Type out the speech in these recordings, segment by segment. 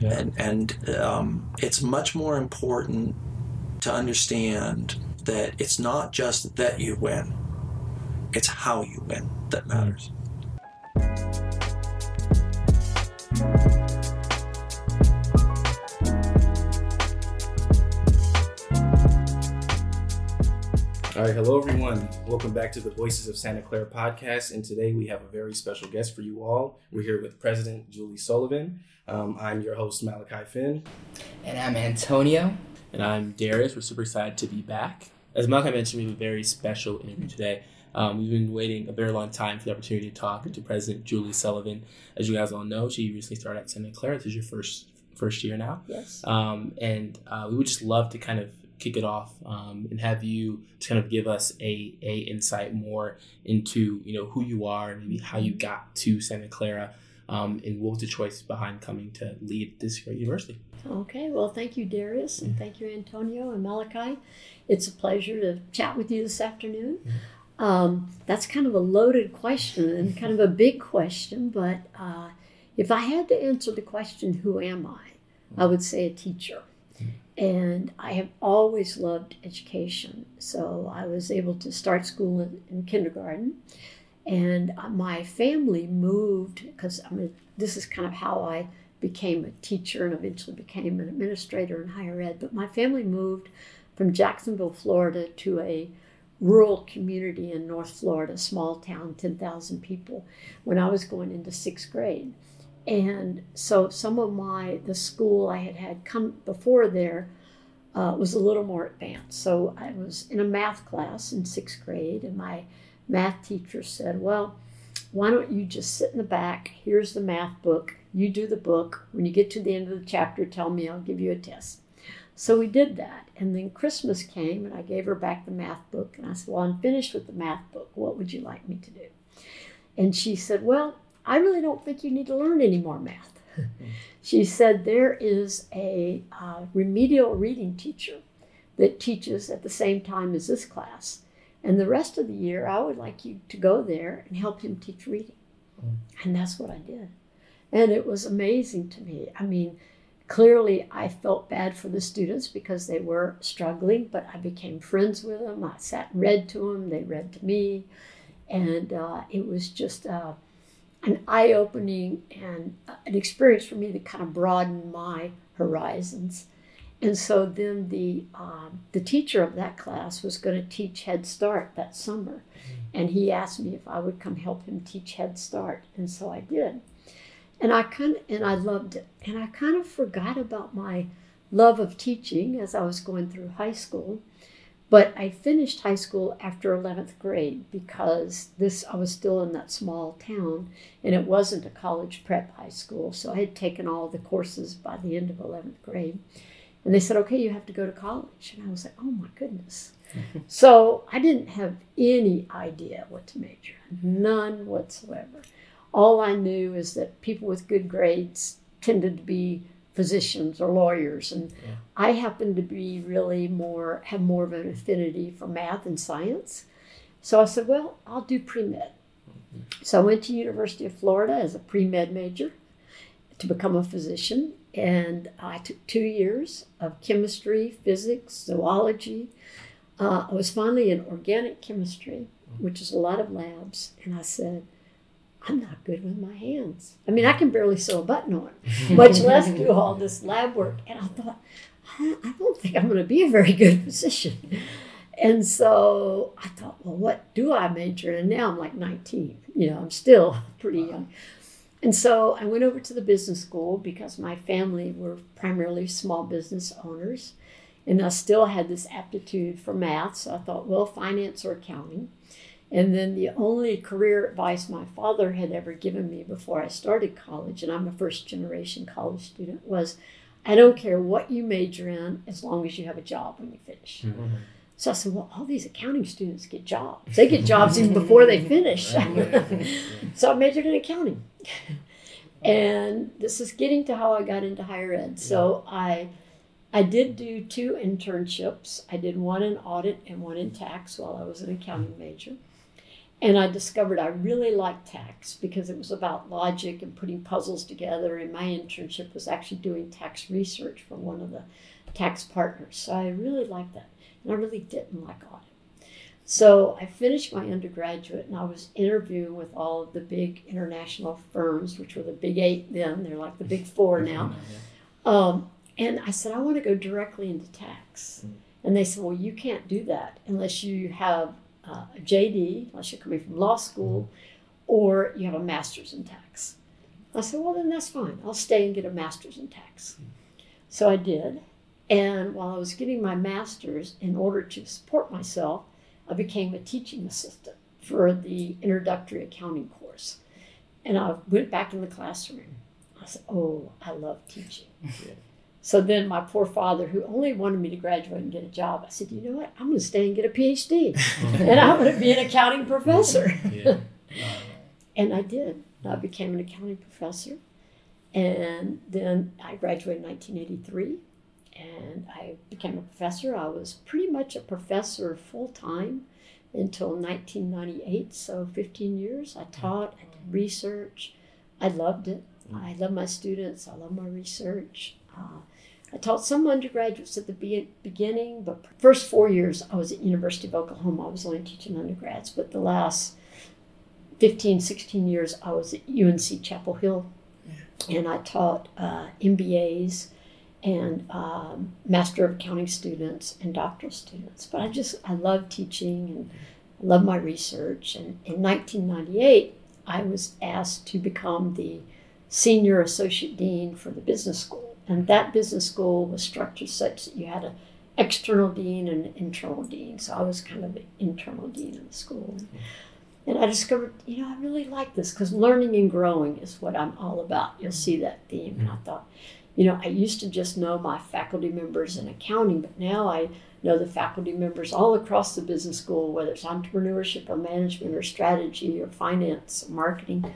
Yeah. And, and um, it's much more important to understand that it's not just that you win, it's how you win that matters. All right, hello everyone. Welcome back to the Voices of Santa Clara podcast. And today we have a very special guest for you all. We're here with President Julie Sullivan. Um, I'm your host, Malachi Finn. And I'm Antonio. And I'm Darius. We're super excited to be back. As Malachi mentioned, we have a very special interview today. Um, we've been waiting a very long time for the opportunity to talk to President Julie Sullivan. As you guys all know, she recently started at Santa Clara. This is your first first year now. Yes. Um, and uh, we would just love to kind of kick it off um, and have you to kind of give us a, a insight more into you know who you are and maybe how you got to Santa Clara um, and what was the choice behind coming to lead this great university. Okay, well, thank you, Darius, and thank you, Antonio and Malachi. It's a pleasure to chat with you this afternoon. Um, that's kind of a loaded question and kind of a big question, but uh, if I had to answer the question, who am I? I would say a teacher. And I have always loved education. So I was able to start school in, in kindergarten. And uh, my family moved, because I mean, this is kind of how I became a teacher and eventually became an administrator in higher ed. But my family moved from Jacksonville, Florida to a rural community in North Florida, small town, 10,000 people, when I was going into sixth grade. And so some of my, the school I had had come before there uh, was a little more advanced. So I was in a math class in sixth grade, and my math teacher said, Well, why don't you just sit in the back? Here's the math book. You do the book. When you get to the end of the chapter, tell me, I'll give you a test. So we did that. And then Christmas came, and I gave her back the math book. And I said, Well, I'm finished with the math book. What would you like me to do? And she said, Well, I really don't think you need to learn any more math. she said, There is a uh, remedial reading teacher that teaches at the same time as this class. And the rest of the year, I would like you to go there and help him teach reading. And that's what I did. And it was amazing to me. I mean, clearly I felt bad for the students because they were struggling, but I became friends with them. I sat and read to them, they read to me. And uh, it was just uh, an eye opening and uh, an experience for me that kind of broadened my horizons. And so then the um, the teacher of that class was going to teach Head Start that summer, and he asked me if I would come help him teach Head Start, and so I did. And I kind of and I loved it, and I kind of forgot about my love of teaching as I was going through high school. But I finished high school after 11th grade because this I was still in that small town and it wasn't a college prep high school. So I had taken all the courses by the end of 11th grade. And they said, okay, you have to go to college. And I was like, oh my goodness. so I didn't have any idea what to major in, none whatsoever. All I knew is that people with good grades tended to be physicians or lawyers. And Yeah. I happened to be really more, have more of an affinity for math and science. So I said, well, I'll do pre med. Mm-hmm. So I went to University of Florida as a pre med major to become a physician, and I took two years of chemistry, physics, zoology. Uh, I was finally in organic chemistry, which is a lot of labs, and I said, I'm not good with my hands. I mean, I can barely sew a button on, much less do all this lab work. And I thought, I don't think I'm going to be a very good physician. And so I thought, well, what do I major in? Now I'm like 19. You know, I'm still pretty young. And so I went over to the business school because my family were primarily small business owners. And I still had this aptitude for math. So I thought, well, finance or accounting. And then the only career advice my father had ever given me before I started college, and I'm a first generation college student, was I don't care what you major in as long as you have a job when you finish. Mm-hmm. So I said, well, all these accounting students get jobs. They get jobs even before they finish. so I majored in accounting. And this is getting to how I got into higher ed. So I I did do two internships. I did one in audit and one in tax while I was an accounting major. And I discovered I really liked tax because it was about logic and putting puzzles together. And my internship was actually doing tax research for one of the tax partners. So I really liked that. And I really didn't like audit. So I finished my undergraduate and I was interviewing with all of the big international firms, which were the big eight then. They're like the big four now. Um, and I said, I want to go directly into tax. And they said, Well, you can't do that unless you have uh, a JD, unless you're coming from law school, or you have a master's in tax. I said, Well, then that's fine. I'll stay and get a master's in tax. So I did. And while I was getting my master's, in order to support myself, I became a teaching assistant for the introductory accounting course. And I went back in the classroom. I said, Oh, I love teaching. Yeah. So then my poor father, who only wanted me to graduate and get a job, I said, You know what? I'm going to stay and get a PhD. and I'm going to be an accounting professor. yeah. And I did. I became an accounting professor. And then I graduated in 1983 and I became a professor. I was pretty much a professor full time until 1998, so 15 years. I taught, I did research. I loved it. I love my students, I love my research. Uh, I taught some undergraduates at the be- beginning, but first four years I was at University of Oklahoma. I was only teaching undergrads, but the last 15, 16 years I was at UNC Chapel Hill, and I taught uh, MBAs and um, Master of Accounting students and doctoral students. But I just I love teaching and love my research. And in 1998, I was asked to become the senior associate dean for the business school, and that business school was structured such that you had an external dean and an internal dean. So I was kind of the internal dean of the school. And I discovered, you know, I really like this because learning and growing is what I'm all about. You'll see that theme. And I thought, you know, I used to just know my faculty members in accounting, but now I know the faculty members all across the business school, whether it's entrepreneurship or management or strategy or finance or marketing.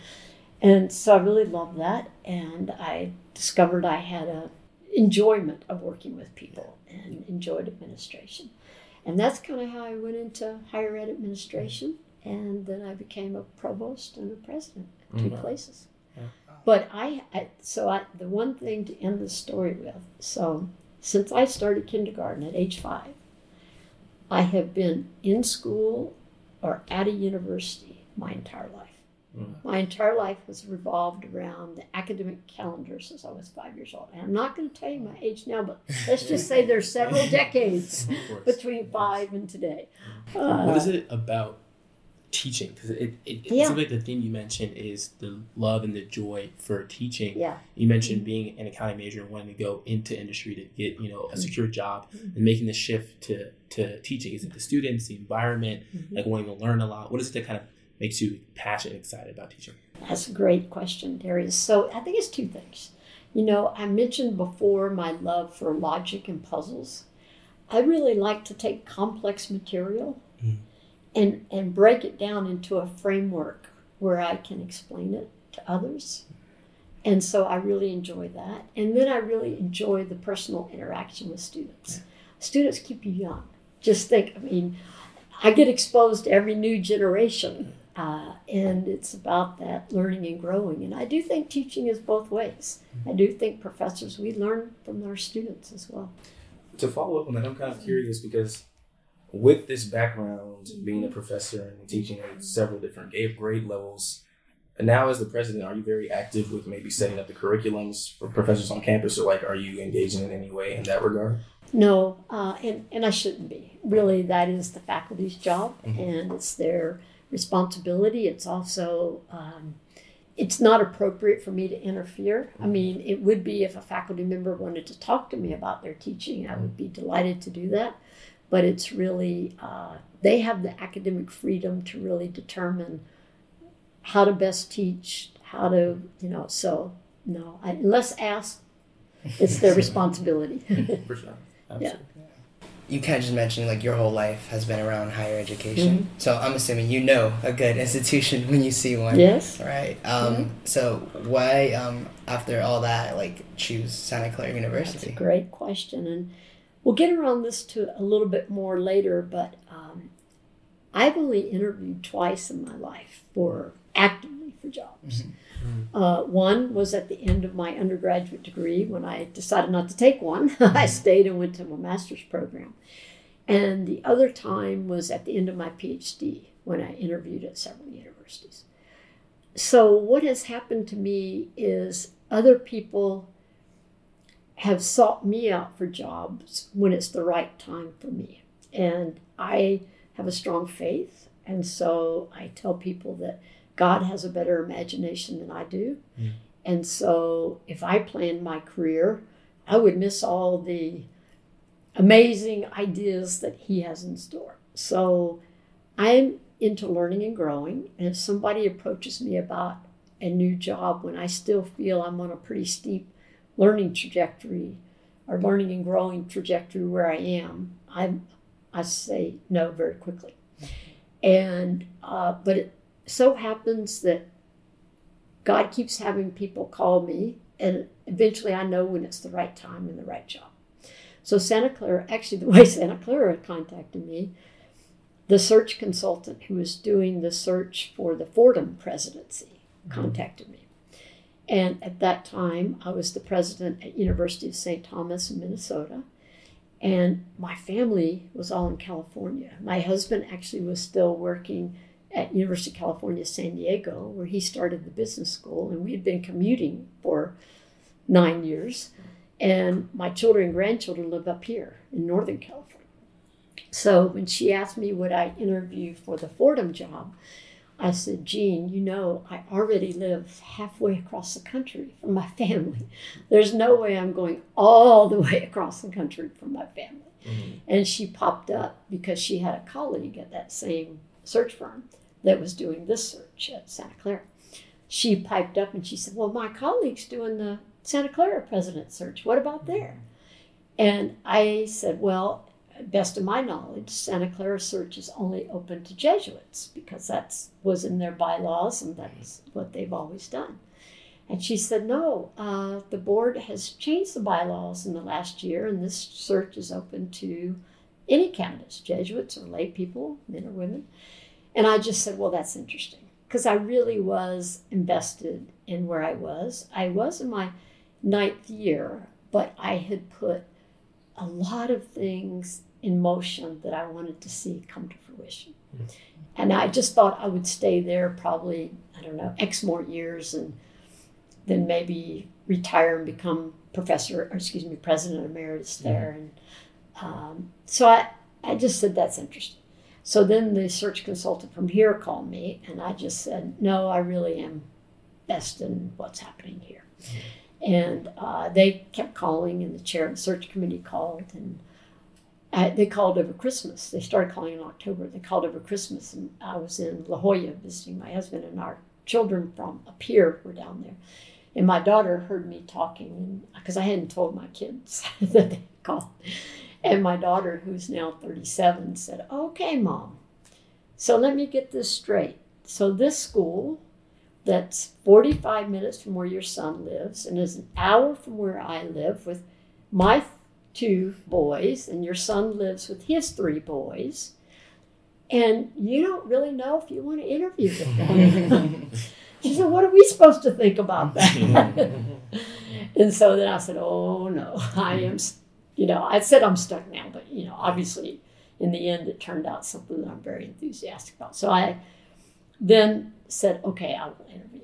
And so I really loved that. And I discovered I had a enjoyment of working with people and enjoyed administration. And that's kind of how I went into higher ed administration. And then I became a provost and a president at two Mhm. places. But I, I so I, the one thing to end the story with. So since I started kindergarten at age five, I have been in school or at a university my entire life. Mhm. My entire life has revolved around the academic calendar since I was five years old. And I'm not going to tell you my age now, but let's just say there's several decades between five and today. what is Uh, it about teaching? Because it, it, it Yeah. seems like the theme you mentioned is the love and the joy for teaching. Yeah. You mentioned being an accounting major and wanting to go into industry to get you know a secure job Mhm. and making the shift to to teaching. Is it the students, the environment, Mhm. like wanting to learn a lot? What is it that kind of makes you passionate excited about teaching? That's a great question, Darius. So I think it's two things. You know, I mentioned before my love for logic and puzzles. I really like to take complex material Mm. And, and break it down into a framework where I can explain it to others. And so I really enjoy that. And then I really enjoy the personal interaction with students. Students keep you young. Just think, I mean, I get exposed to every new generation, uh, and it's about that learning and growing. And I do think teaching is both ways. I do think professors, we learn from our students as well. To follow up on that, I'm kind of curious because with this background, being a professor and teaching at several different grade levels, and now as the president, are you very active with maybe setting up the curriculums for professors on campus, or like are you engaging in any way in that regard? No, uh, and, and I shouldn't be. Really, that is the faculty's job, Mhm. and it's their responsibility. It's also, um, it's not appropriate for me to interfere. I mean, it would be if a faculty member wanted to talk to me about their teaching, I would be delighted to do that. But it's really, uh, they have the academic freedom to really determine how to best teach, how to, you know, so no, I, unless asked, it's their responsibility. For sure. Absolutely. You kind of just mentioned like your whole life has been around higher education. Mm-hmm. So I'm assuming you know a good institution when you see one. yes. Right. Um, So why, um, after all that, like choose Santa Clara University? That's a University? great question, and we'll get around this to a little bit more later. But um, I've only interviewed twice in my life for actively for jobs. Uh, one was at the end of my undergraduate degree when I decided not to take one. I stayed and went to my master's program. And the other time was at the end of my PhD when I interviewed at several universities. So, what has happened to me is other people have sought me out for jobs when it's the right time for me. And I have a strong faith. And so I tell people that God has a better imagination than I do. Mm. And so if I planned my career, I would miss all the amazing ideas that He has in store. So I'm into learning and growing. And if somebody approaches me about a new job when I still feel I'm on a pretty steep learning trajectory or learning and growing trajectory where I am, I I say no very quickly. And uh, but it so happens that God keeps having people call me, and eventually I know when it's the right time and the right job. So Santa Clara, actually, the way Santa Clara contacted me, the search consultant who was doing the search for the Fordham presidency contacted me. And at that time, I was the president at University of St. Thomas in Minnesota. And my family was all in California. My husband actually was still working at University of California, San Diego, where he started the business school, and we had been commuting for nine years. And my children and grandchildren live up here in Northern California. So when she asked me would I interview for the Fordham job, I said, Jean, you know, I already live halfway across the country from my family. There's no way I'm going all the way across the country from my family. Mhm. And she popped up because she had a colleague at that same search firm that was doing this search at Santa Clara. She piped up and she said, Well, my colleague's doing the Santa Clara president search. What about there? And I said, Well, best of my knowledge, Santa Clara search is only open to Jesuits because that's was in their bylaws and that's what they've always done. And she said, No, uh, the board has changed the bylaws in the last year, and this search is open to any candidates, Jesuits or lay people, men or women. And I just said, Well, that's interesting because I really was invested in where I was. I was in my ninth year, but I had put a lot of things in motion that I wanted to see come to fruition. Mm-hmm. And I just thought I would stay there probably, I don't know, X more years and then maybe retire and become professor, or excuse me, president emeritus mm-hmm. there. And um, so I, I just said, that's interesting. So then the search consultant from here called me, and I just said, no, I really am best in what's happening here. Mm-hmm. And uh, they kept calling, and the chair of the search committee called, and I, they called over Christmas. They started calling in October. They called over Christmas, and I was in La Jolla visiting my husband, and our children from up here were down there. And my daughter heard me talking, because I hadn't told my kids that they called. And my daughter, who's now 37, said, Okay, mom, so let me get this straight. So, this school that's 45 minutes from where your son lives and is an hour from where I live with my two boys, and your son lives with his three boys. And you don't really know if you want to interview them. she said, What are we supposed to think about that? and so then I said, Oh no, I am, you know, I said I'm stuck now, but you know, obviously in the end it turned out something that I'm very enthusiastic about. So I then said, Okay, I will interview.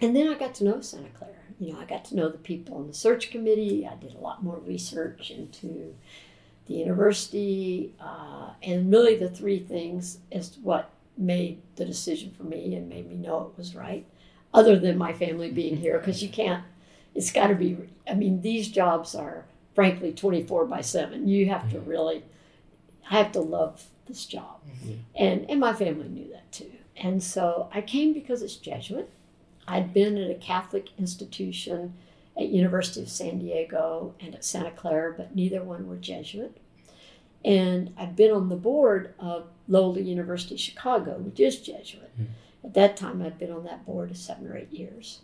And then I got to know Santa Clara. You know, I got to know the people on the search committee. I did a lot more research into the university. Uh, and really, the three things is what made the decision for me and made me know it was right, other than my family being here, because you can't, it's got to be, I mean, these jobs are frankly 24 by 7. You have to really, I have to love this job. And, and my family knew that too. And so I came because it's Jesuit. I'd been at a Catholic institution at University of San Diego and at Santa Clara, but neither one were Jesuit. And I'd been on the board of Loyola University Chicago, which is Jesuit. Hmm. At that time, I'd been on that board seven or eight years.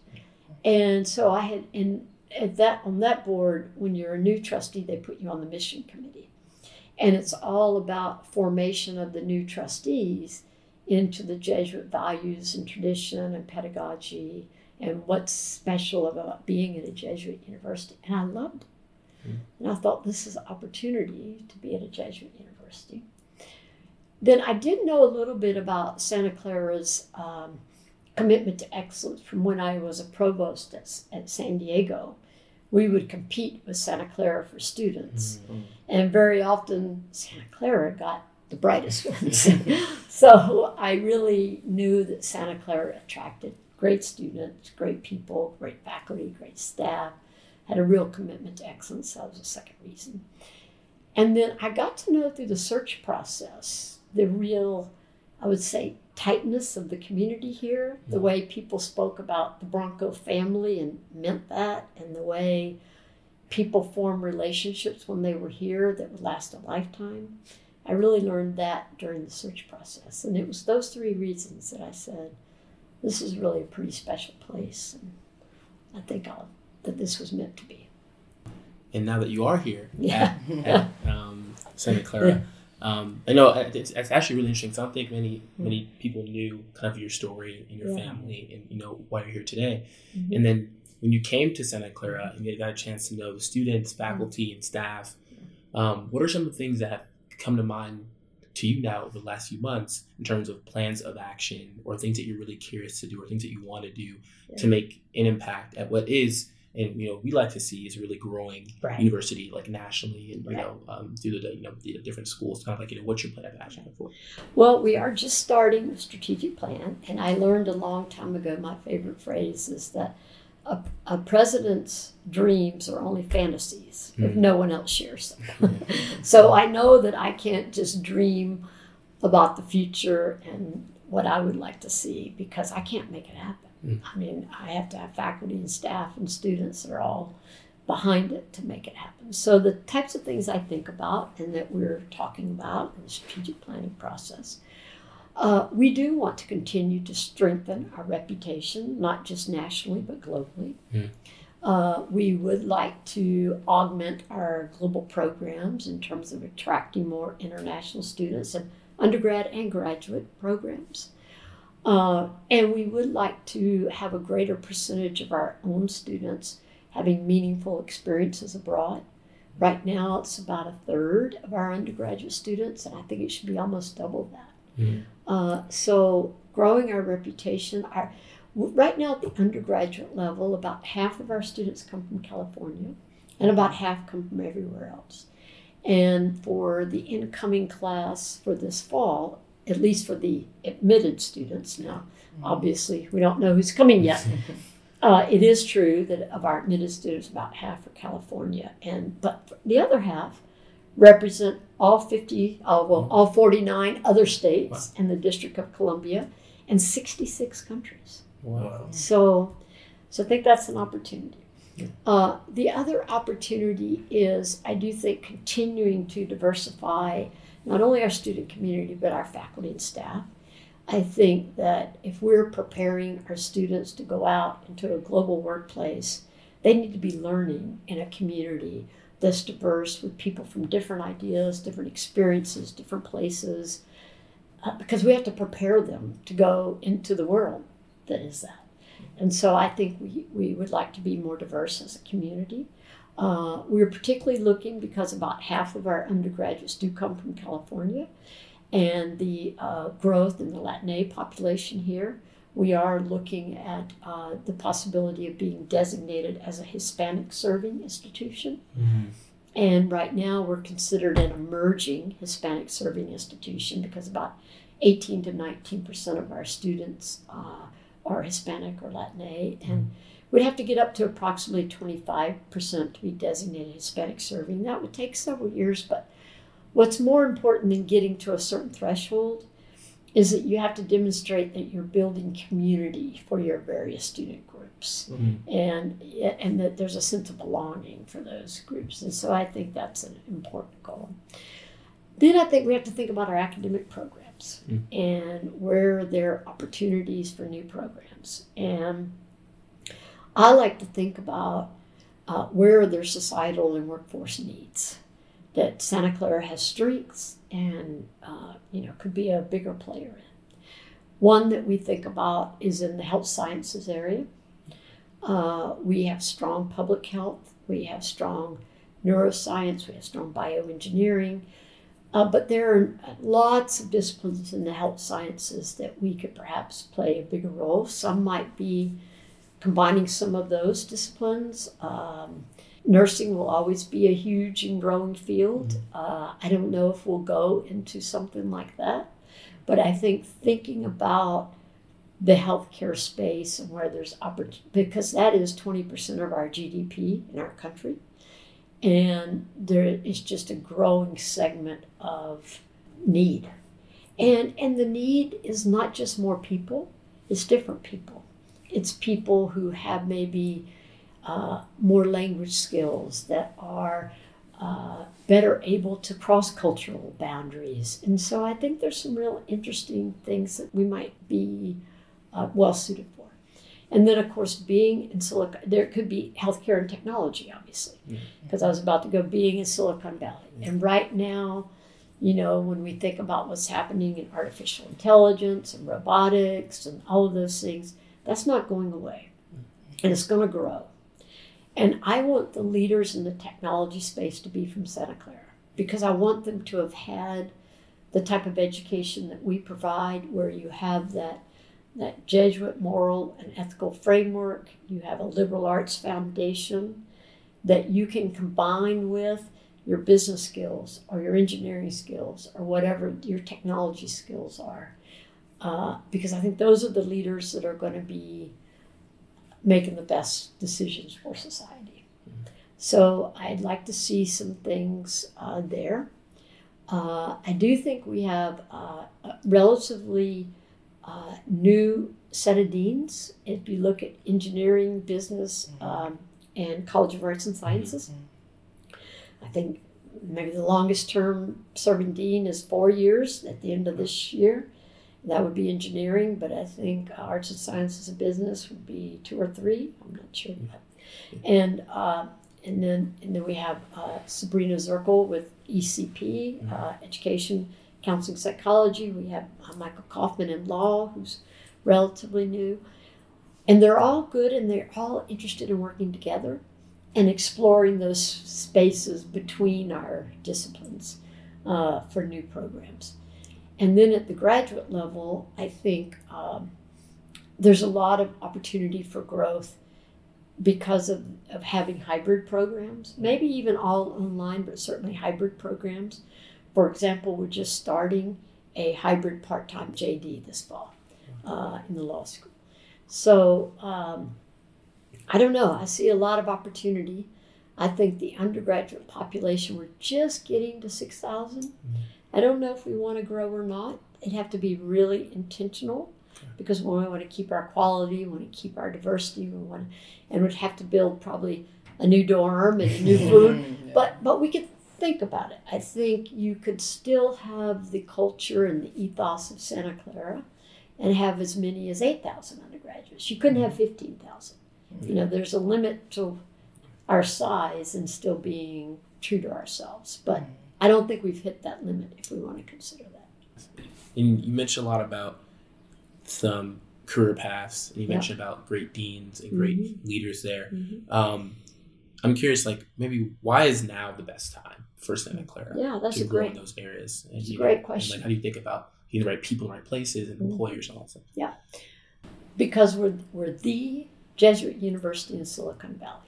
And so I had, and at that on that board, when you're a new trustee, they put you on the mission committee. And it's all about formation of the new trustees into the Jesuit values and tradition and pedagogy and what's special about being at a Jesuit university. And I loved it. Mm. And I thought this is an opportunity to be at a Jesuit university. Then I did know a little bit about Santa Clara's um, commitment to excellence from when I was a provost at, at San Diego. We would compete with Santa Clara for students. Mm. And very often, Santa Clara got the brightest ones. so I really knew that Santa Clara attracted great students, great people, great faculty, great staff, had a real commitment to excellence. That was the second reason. And then I got to know through the search process the real, I would say, tightness of the community here, the way people spoke about the Bronco family and meant that, and the way people form relationships when they were here that would last a lifetime. I really learned that during the search process. And it was those three reasons that I said, this is really a pretty special place. And I think I'll, that this was meant to be. And now that you are here Yeah. at, at um, Santa Clara, um, I know it's, it's actually really interesting. 'cause I don't think many many people knew kind of your story and your Yeah. family and you know why you're here today. Mhm. And then when you came to Santa Clara and you got a chance to know the students, faculty, and staff, um, what are some of the things that have come to mind to you now over the last few months in terms of plans of action or things that you're really curious to do or things that you want to do to make an impact at what is and you know we like to see is really growing Right. university like nationally and you Right. know um, through the you know the different schools kind of like you know what's your plan of action for Well, we are just starting the strategic plan, and I learned a long time ago my favorite phrase is that a, a president's dreams are only fantasies if Mhm. no one else shares them. so I know that I can't just dream about the future and what I would like to see because I can't make it happen. Mm. I mean, I have to have faculty and staff and students that are all behind it to make it happen. So the types of things I think about and that we're talking about in the strategic planning process. Uh, we do want to continue to strengthen our reputation, not just nationally but globally. Mm. Uh, we would like to augment our global programs in terms of attracting more international students and undergrad and graduate programs. Uh, and we would like to have a greater percentage of our own students having meaningful experiences abroad. Right now, it's about a third of our undergraduate students, and I think it should be almost double that. Mhm. Uh, so, growing our reputation, our right now at the undergraduate level, about half of our students come from California, and about half come from everywhere else. And for the incoming class for this fall, at least for the admitted students now, obviously we don't know who's coming yet. Uh, it is true that of our admitted students, about half are California, and but the other half represent all 50, uh, well, all 49 other states and the District of Columbia, and 66 countries. Wow. So, so I think that's an opportunity. Uh, the other opportunity is, I do think, continuing to diversify not only our student community but our faculty and staff. I think that if we're preparing our students to go out into a global workplace, they need to be learning in a community that's diverse with people from different ideas, different experiences, different places, uh, because we have to prepare them to go into the world that is that. And so I think we, we would like to be more diverse as a community. Uh, we're particularly looking because about half of our undergraduates do come from California and the uh, growth in the Latinx population here. We are looking at uh, the possibility of being designated as a Hispanic serving institution. And right now, we're considered an emerging Hispanic serving institution because about 18 to 19 percent of our students uh, are Hispanic or Latinx, and we'd have to get up to approximately 25 percent to be designated Hispanic serving. That would take several years, but what's more important than getting to a certain threshold is that you have to demonstrate that you're building community for your various student groups. Mhm. and and that there's a sense of belonging for those groups. And so i think that's an important goal. Then i think we have to think about our academic programs Mm. and where there are opportunities for new programs. And i like to think about uh, where are there societal and workforce needs that Santa Clara has strengths and uh, you know could be a bigger player in. One that we think about is in the health sciences area. Uh, we have strong public health. We have strong neuroscience. We have strong bioengineering. Uh, but there are lots of disciplines in the health sciences that we could perhaps play a bigger role. Some might be combining some of those disciplines. Um, nursing will always be a huge and growing field. Uh, I don't know if we'll go into something like that, but I think thinking about the healthcare space and where there's opportunity, because that is 20% of our GDP in our country. And there is just a growing segment of need. And, and the need is not just more people, it's different people. It's people who have maybe uh, more language skills that are uh, better able to cross cultural boundaries. And so I think there's some real interesting things that we might be uh, well suited for. And then, of course, being in Silicon, there could be healthcare and technology, obviously, because I was about to go being in Silicon Valley. And right now, you know, when we think about what's happening in artificial intelligence and robotics and all of those things, that's not going away. And it's going to grow. And I want the leaders in the technology space to be from Santa Clara because I want them to have had the type of education that we provide where you have that that Jesuit moral and ethical framework, you have a liberal arts foundation that you can combine with your business skills or your engineering skills or whatever your technology skills are. Uh, because I think those are the leaders that are going to be making the best decisions for society. So I'd like to see some things uh, there. Uh, I do think we have uh, a relatively uh, new set of deans. If you look at engineering, business, um, and College of Arts and Sciences, I think maybe the longest term serving dean is four years at the end of this year. That would be engineering, but I think arts and sciences and business would be two or three. I'm not sure. And uh, and then and then we have uh, Sabrina Zirkel with ECP, uh, Education Counseling Psychology. We have uh, Michael Kaufman in Law, who's relatively new, and they're all good and they're all interested in working together and exploring those spaces between our disciplines uh, for new programs. And then at the graduate level, I think um, there's a lot of opportunity for growth because of, of having hybrid programs, maybe even all online, but certainly hybrid programs. For example, we're just starting a hybrid part time JD this fall uh, in the law school. So um, I don't know. I see a lot of opportunity. I think the undergraduate population, we're just getting to 6,000. I don't know if we want to grow or not. It'd have to be really intentional because we want to keep our quality, we want to keep our diversity, we want to, and we'd have to build probably a new dorm and a new food. Yeah. But but we could think about it. I think you could still have the culture and the ethos of Santa Clara, and have as many as eight thousand undergraduates. You couldn't have mm-hmm. fifteen thousand. You know, there's a limit to our size and still being true to ourselves. But mm-hmm. I don't think we've hit that limit if we want to consider that. And you mentioned a lot about some career paths. And you Yeah. mentioned about great deans and great Mm-hmm. leaders there. Mhm. Um, I'm curious, like maybe why is now the best time for Santa Clara Yeah, that's to a grow great. in those areas? And, you great and, question. like, how do you think about getting the right people in the right places and Mhm. employers and all that stuff? Yeah. Because we're, we're the Jesuit University in Silicon Valley.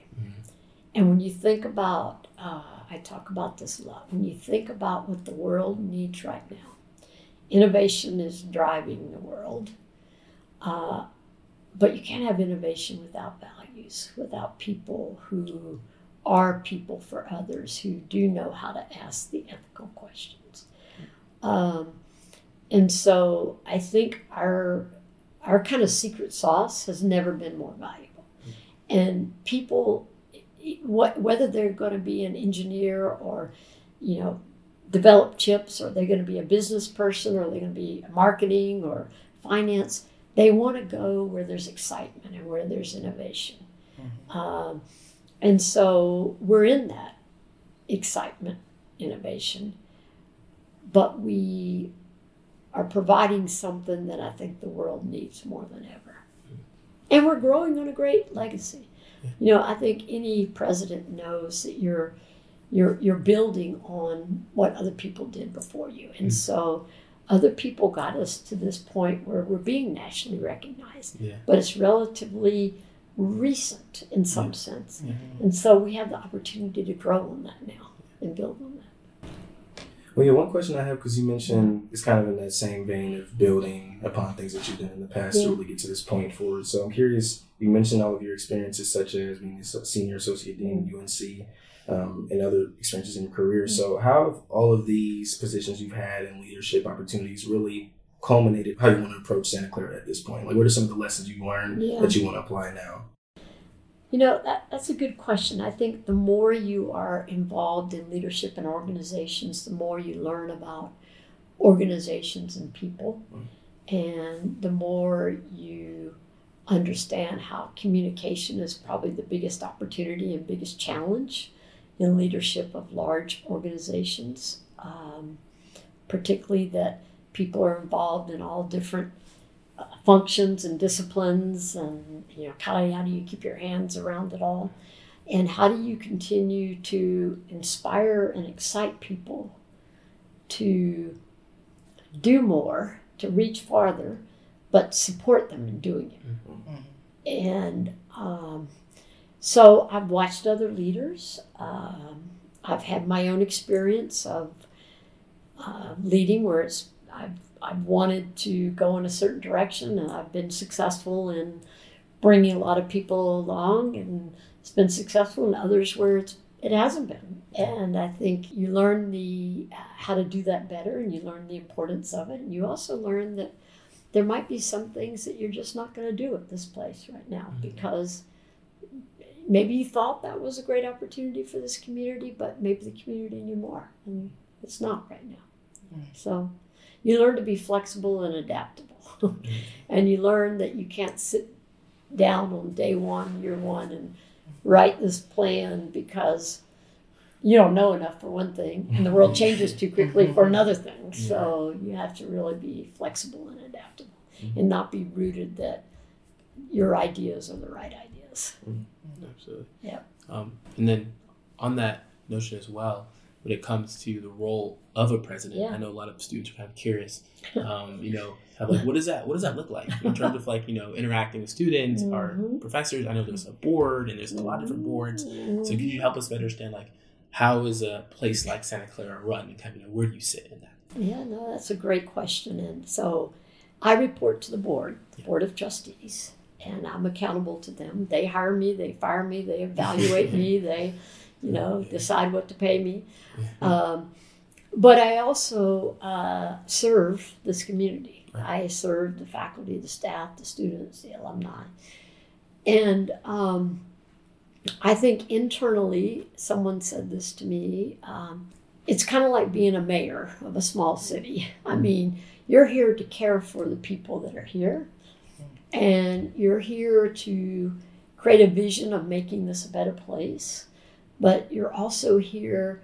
And when you think about, uh, I talk about this a lot, when you think about what the world needs right now, innovation is driving the world. Uh, but you can't have innovation without values, without people who are people for others, who do know how to ask the ethical questions. Um, and so I think our our kind of secret sauce has never been more valuable. And people, what, whether they're going to be an engineer or, you know, develop chips, or they're going to be a business person, or they're going to be marketing or finance, they want to go where there's excitement and where there's innovation. Um, and so we're in that excitement innovation, but we are providing something that I think the world needs more than ever. And we're growing on a great legacy. You know, I think any president knows that you're you're you're building on what other people did before you. And hmm. so other people got us to this point where we're being nationally recognized. Yeah. But it's relatively recent in some sense. Mm-hmm. And so we have the opportunity to grow on that now and build on that. Well, yeah, one question I have because you mentioned it's kind of in that same vein of building upon things that you've done in the past Yeah. to really get to this point forward. So I'm curious. You mentioned all of your experiences, such as being a senior associate dean at UNC, um, and other experiences in your career. So how have all of these positions you've had and leadership opportunities really culminated? How you want to approach Santa Clara at this point? Like, what are some of the lessons you've learned Yeah. that you want to apply now? You know, that, that's a good question. I think the more you are involved in leadership and organizations, the more you learn about organizations and people. And the more you understand how communication is probably the biggest opportunity and biggest challenge in leadership of large organizations, um, particularly that people are involved in all different functions and disciplines and you know how, how do you keep your hands around it all? And how do you continue to inspire and excite people to do more to reach farther but support them in doing it? And um, so i've watched other leaders um, i've had my own experience of uh, leading where it's I've I've wanted to go in a certain direction, and I've been successful in bringing a lot of people along, and it's been successful in others where it's it hasn't been. And I think you learn the uh, how to do that better, and you learn the importance of it, and you also learn that there might be some things that you're just not going to do at this place right now mm-hmm. because maybe you thought that was a great opportunity for this community, but maybe the community knew more, and it's not right now. So you learn to be flexible and adaptable. and you learn that you can't sit down on day one, year one, and write this plan because you don't know enough for one thing, and the world changes too quickly for another thing. So you have to really be flexible and adaptable and not be rooted that your ideas are the right ideas. Absolutely. Yep. Um, and then on that notion as well, when it comes to the role of a president, Yeah. I know a lot of students are kind of curious. Um, you know, like what does that what does that look like in terms of like you know interacting with students or Mhm. professors? I know there's a board and there's a lot of different boards. Mhm. So could you help us better understand like how is a place like Santa Clara run and kind of you know where do you sit in that? Yeah, no, that's a great question. And so I report to the board, the Board of Trustees, and I'm accountable to them. They hire me, they fire me, they evaluate me, they, you know, decide what to pay me. Um, but I also uh, serve this community. I serve the faculty, the staff, the students, the alumni. And um, I think internally, someone said this to me. Um, it's kind of like being a mayor of a small city. I mean, you're here to care for the people that are here, and you're here to create a vision of making this a better place, but you're also here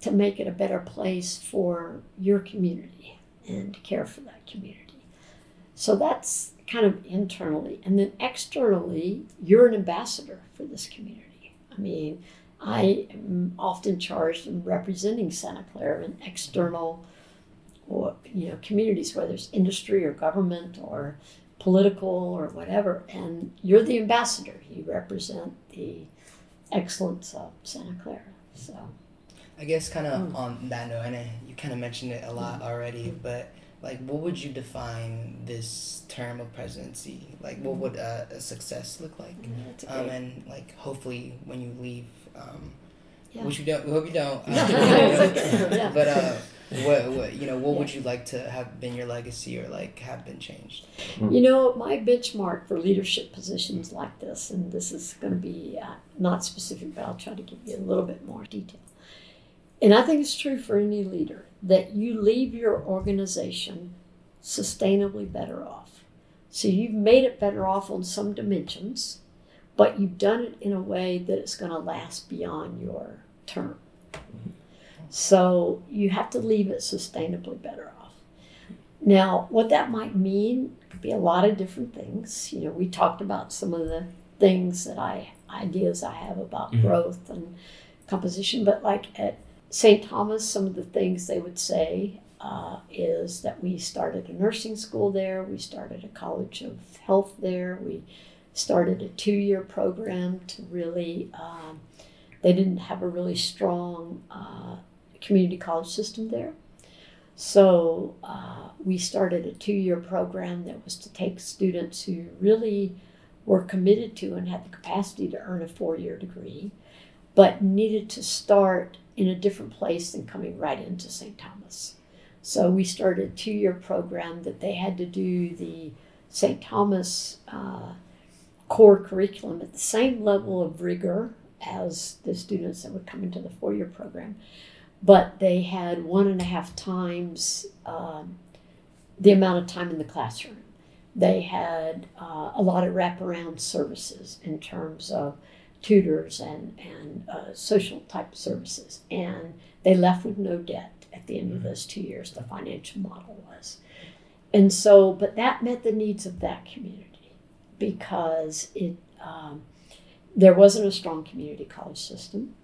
to make it a better place for your community and to care for that community. So that's kind of internally. And then externally, you're an ambassador for this community. I mean, I am often charged in representing Santa Clara in external or you know communities, whether it's industry or government or political or whatever, and you're the ambassador. You represent the excellence of Santa Clara. So I guess kind of Mm. on that note, and you kind of mentioned it a lot already, but like, what would you define this term of presidency? Like, what would uh, a success look like? Um, and like, hopefully, when you leave, um, Yeah. which we don't, we hope you don't. It's yeah. But uh, what, what you know, what would you like to have been your legacy or like have been changed? You know, my benchmark for leadership positions like this, and this is going to be uh, not specific, but I'll try to give you a little bit more detail. And I think it's true for any leader that you leave your organization sustainably better off. So you've made it better off on some dimensions, but you've done it in a way that it's going to last beyond your term. So you have to leave it sustainably better off. Now, what that might mean could be a lot of different things. You know, we talked about some of the things that I ideas I have about Mhm. growth and composition, but like at St. Thomas, some of the things they would say uh, is that we started a nursing school there, we started a college of health there, we started a two year program to really, um, they didn't have a really strong uh, community college system there. So uh, we started a two year program that was to take students who really were committed to and had the capacity to earn a four year degree, but needed to start in a different place than coming right into St. Thomas. So we started a two year program that they had to do the St. Thomas uh, core curriculum at the same level of rigor as the students that would come into the four year program. But they had one and a half times um, the amount of time in the classroom. They had uh, a lot of wraparound services in terms of tutors and, and uh, social type services. And they left with no debt at the end of those two years, the financial model was. And so, but that met the needs of that community because it um, there wasn't a strong community college system.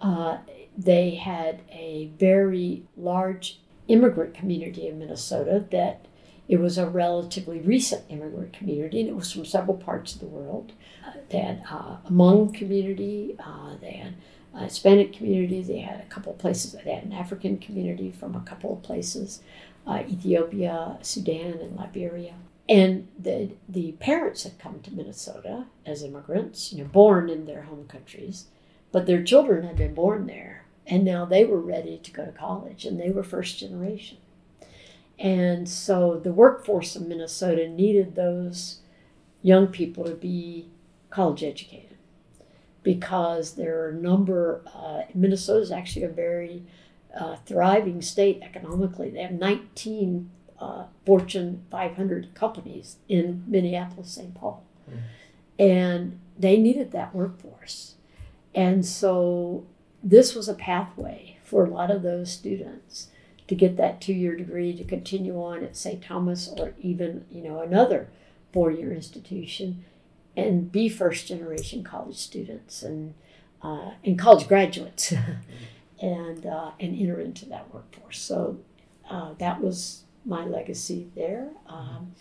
Uh, they had a very large immigrant community in Minnesota that it was a relatively recent immigrant community and it was from several parts of the world. Uh, they had uh, a Hmong community, uh, they had a Hispanic community, they had a couple of places, they had an African community from a couple of places, uh, Ethiopia, Sudan, and Liberia. And the, the parents had come to Minnesota as immigrants, you know, born in their home countries, but their children had been born there and now they were ready to go to college and they were first generation. And so the workforce of Minnesota needed those young people to be college educated because there are a number, uh, Minnesota is actually a very uh, thriving state economically. They have 19 uh, Fortune 500 companies in Minneapolis, St. Paul. And they needed that workforce. And so this was a pathway for a lot of those students to get that two-year degree to continue on at St. Thomas or even you know another four-year institution and be first-generation college students and uh, and college graduates and uh, and enter into that workforce. So uh, that was my legacy there. Um,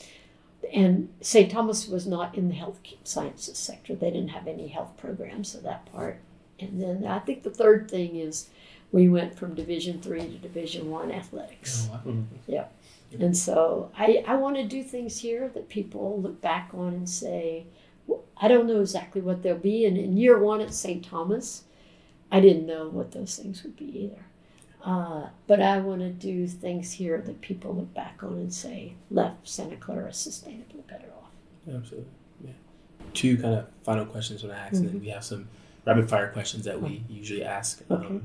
and St. Thomas was not in the health sciences sector. They didn't have any health programs, so that part and then I think the third thing is we went from Division three to Division one athletics. Oh, wow. And so I, I want to do things here that people look back on and say, well, I don't know exactly what they'll be. And in year one at St. Thomas, I didn't know what those things would be either. Uh, but I want to do things here that people look back on and say, left Santa Clara sustainably better off. Absolutely. Yeah. Two kind of final questions I want to ask, and then we have some rapid fire questions that we usually ask um, Okay.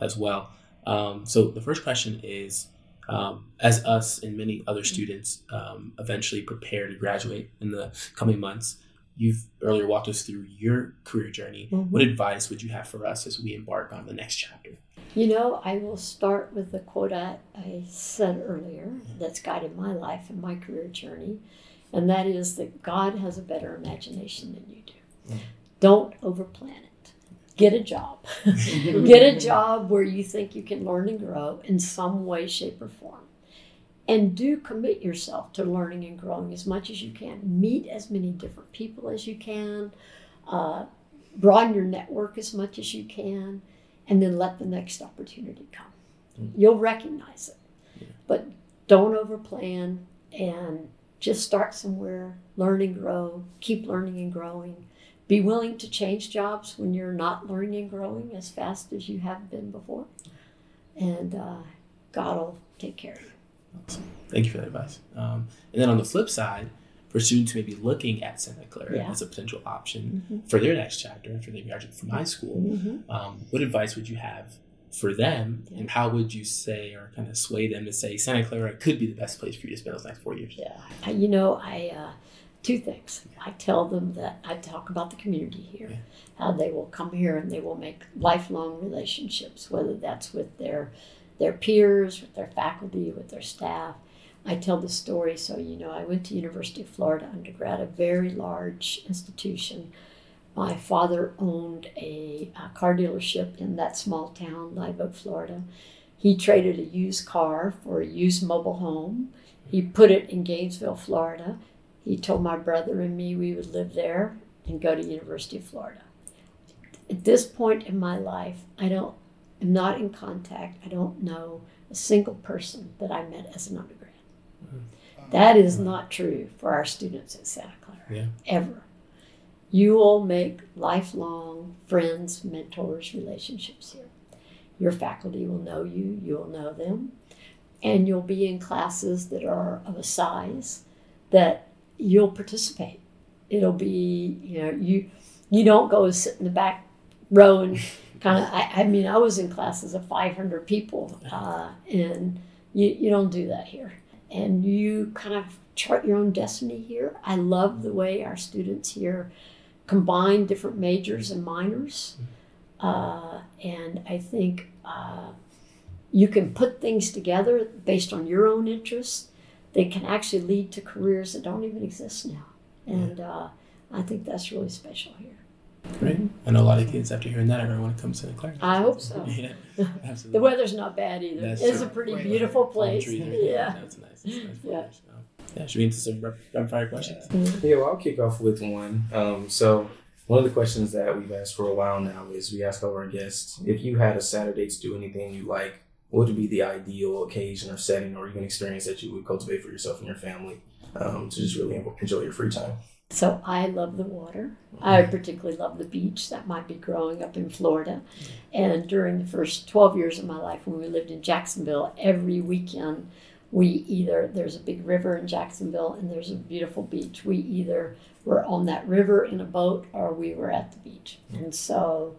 as well. Um, so the first question is, um, as us and many other students um, eventually prepare to graduate in the coming months, you've earlier walked us through your career journey. Mhm. What advice would you have for us as we embark on the next chapter? You know, I will start with the quote I, I said earlier that's guided my life and my career journey, and that is that God has a better imagination than you do. Don't overplan it. Get a job. Get a job where you think you can learn and grow in some way, shape, or form. And do commit yourself to learning and growing as much as you can. Meet as many different people as you can. Uh, broaden your network as much as you can and then let the next opportunity come. You'll recognize it. But don't overplan and just start somewhere, learn and grow, keep learning and growing. Be willing to change jobs when you're not learning and growing as fast as you have been before. And uh, God will take care of you. Awesome. Thank you for that advice. Um, and then on the flip side, for students who may be looking at Santa Clara Yeah. as a potential option Mhm. for their next chapter after they graduate from high school, Mhm. um, what advice would you have for them, Yeah. and how would you say or kind of sway them to say Santa Clara could be the best place for you to spend those next four years? Yeah, you know, I uh, two things. I tell them that I talk about the community here, Yeah. how they will come here and they will make lifelong relationships, whether that's with their their peers, with their faculty, with their staff. I tell the story so you know I went to University of Florida undergrad, a very large institution. My father owned a, a car dealership in that small town, Live Oak, Florida. He traded a used car for a used mobile home. He put it in Gainesville, Florida. He told my brother and me we would live there and go to University of Florida. At this point in my life, I don't am not in contact. I don't know a single person that I met as an undergrad. That is not true for our students at Santa Clara. Yeah. Ever. You will make lifelong friends, mentors, relationships here. Your faculty will know you, you'll know them, and you'll be in classes that are of a size that you'll participate. It'll be, you know, you you don't go sit in the back row and kind of. I, I mean, I was in classes of 500 people, uh, and you you don't do that here. And you kind of chart your own destiny here. I love the way our students here combine different majors and minors, uh, and I think. Uh, you can put things together based on your own interests that can actually lead to careers that don't even exist now. And uh, I think that's really special here. Great. I know a lot of kids after hearing that are going to want to come to Santa Clara. I hope so. Yeah, The weather's not bad either. That's it's true. a pretty Right. beautiful Palm place. trees and- Yeah. That's nice. That's nice Yeah. foliage. Yeah. Should we into some rap- rapid fire questions? Yeah, well, I'll kick off with one. Um, so, one of the questions that we've asked for a while now is we ask all our guests if you had a Saturday to do anything you like, what would be the ideal occasion or setting or even experience that you would cultivate for yourself and your family um, to just really enjoy your free time? So I love the water. I mm-hmm. particularly love the beach. That might be growing up in Florida. And during the first 12 years of my life when we lived in Jacksonville, every weekend we either, there's a big river in Jacksonville and there's a beautiful beach. We either were on that river in a boat or we were at the beach. Mm-hmm. And so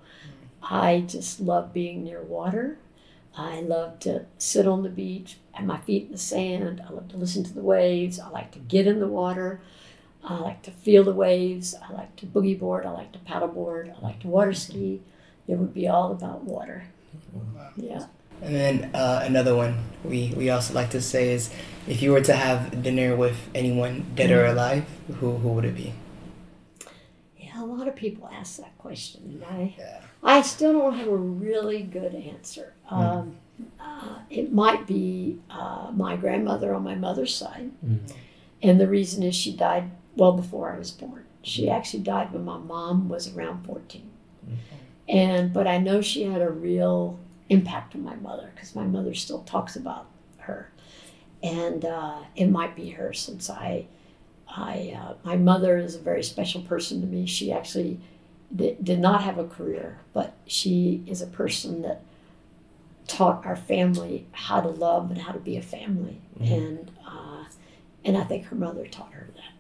I just love being near water. I love to sit on the beach, have my feet in the sand. I love to listen to the waves. I like to get in the water. I like to feel the waves. I like to boogie board. I like to paddle board. I like to water ski. It would be all about water. Yeah. And then uh, another one we, we also like to say is if you were to have dinner with anyone dead or alive, who, who would it be? Yeah, a lot of people ask that question. And I, Yeah. I still don't have a really good answer. Um, uh, it might be uh, my grandmother on my mother's side. Mm. And the reason is she died well before I was born. She actually died when my mom was around 14. And but I know she had a real impact on my mother because my mother still talks about her. And uh, it might be her since I, I uh, my mother is a very special person to me. She actually did, did not have a career, but she is a person that taught our family how to love and how to be a family. And uh, and I think her mother taught her that.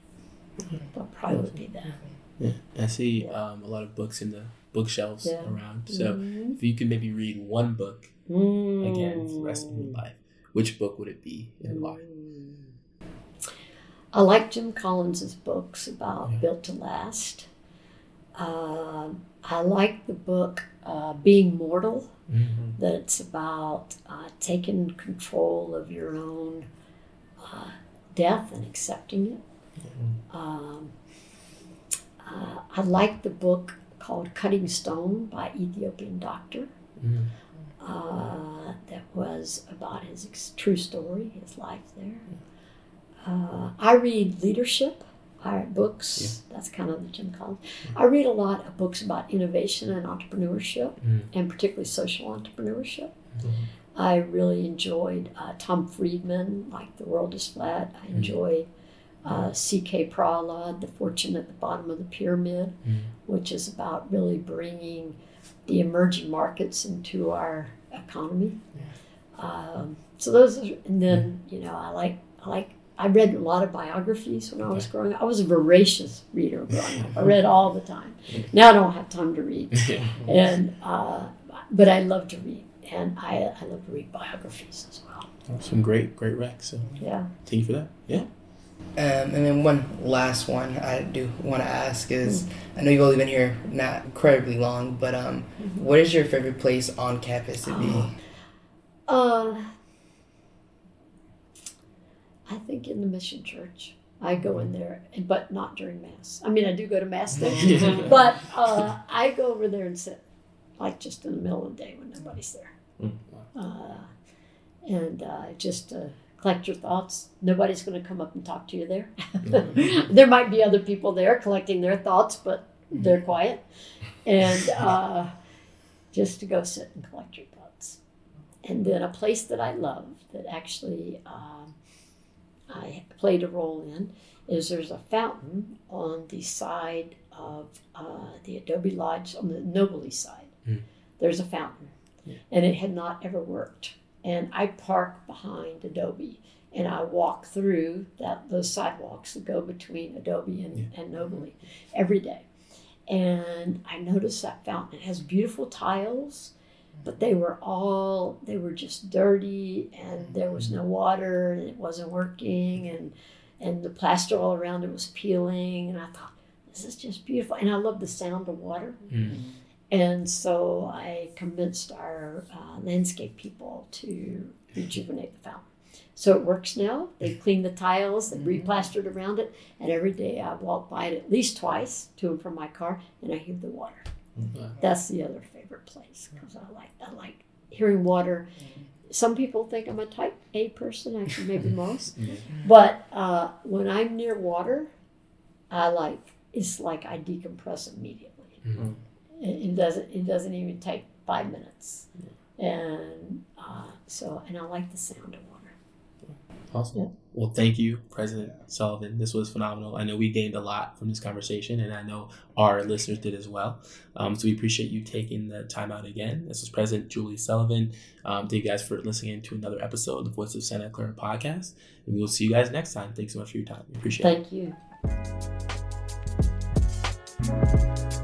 That'll probably would be that. Yeah. I see um, a lot of books in the bookshelves Yeah. around. So Mhm. if you could maybe read one book again for the rest of your Mm. life, which book would it be and why? I like Jim Collins's books about Yeah. Built to Last. Um I like the book uh, Being Mortal. Mm-hmm. That it's about uh, taking control of your own uh, death and accepting it. Um, uh, I like the book called Cutting Stone by Ethiopian Doctor. Mhm. uh, that was about his ex- true story, his life there. Uh, I read leadership. I read books. That's kind of the Jim Collins. I read a lot of books about innovation and entrepreneurship, Mhm. and particularly social entrepreneurship. Mhm. I really enjoyed uh, Tom Friedman, like The World is Flat. I enjoyed uh, C.K. Prahalad, The Fortune at the Bottom of the Pyramid, Mhm. which is about really bringing the emerging markets into our economy. Um, so those, are, and then you know, I like I like I read a lot of biographies when I was growing up. I was a voracious reader growing up. I read all the time. Now I don't have time to read, and uh, but I love to read, and I I love to read biographies as well. Some great, great recs. So Yeah. thank you for that. Yeah. Um, and then one last one I do want to ask is I know you've only been here not incredibly long, but um, what is your favorite place on campus to be? Uh, I think in the mission church. I go in there, but not during mass. I mean, I do go to mass there, but uh, I go over there and sit, like just in the middle of the day when nobody's there, Mm, uh, and uh, just uh, collect your thoughts. Nobody's going to come up and talk to you there. there might be other people there collecting their thoughts, but they're quiet, and uh, just to go sit and collect your thoughts. And then a place that I love that actually um, I played a role in is there's a fountain on the side of uh, the Adobe Lodge on the Nobili side. Mm. There's a fountain, Yeah. and it had not ever worked. And I park behind Adobe, and I walk through that those sidewalks that go between Adobe and, and Nobili every day. And I noticed that fountain. It has beautiful tiles, but they were all they were just dirty and there was no water and it wasn't working and and the plaster all around it was peeling and I thought this is just beautiful and I love the sound of water Mm. And so I convinced our uh, landscape people to rejuvenate the fountain. So it works now. They cleaned the tiles, they replastered around it, and every day I walk by it at least twice to and from my car, and I hear the water. Wow. That's the other favorite place because I like I like hearing water. Some people think I'm a type A person, actually maybe most. But uh, when I'm near water, I like it's like I decompress immediately. Mhm. It, doesn't it doesn't even take five minutes, and uh, so and I like the sound of water. Awesome. Yeah. Well, thank you, President Sullivan. This was phenomenal. I know we gained a lot from this conversation, and I know our listeners did as well. Um, so we appreciate you taking the time out again. This was President Julie Sullivan. Um, thank you guys for listening to another episode of the Voice of Santa Clara podcast, and we will see you guys next time. Thanks so much for your time. We appreciate it. Thank you.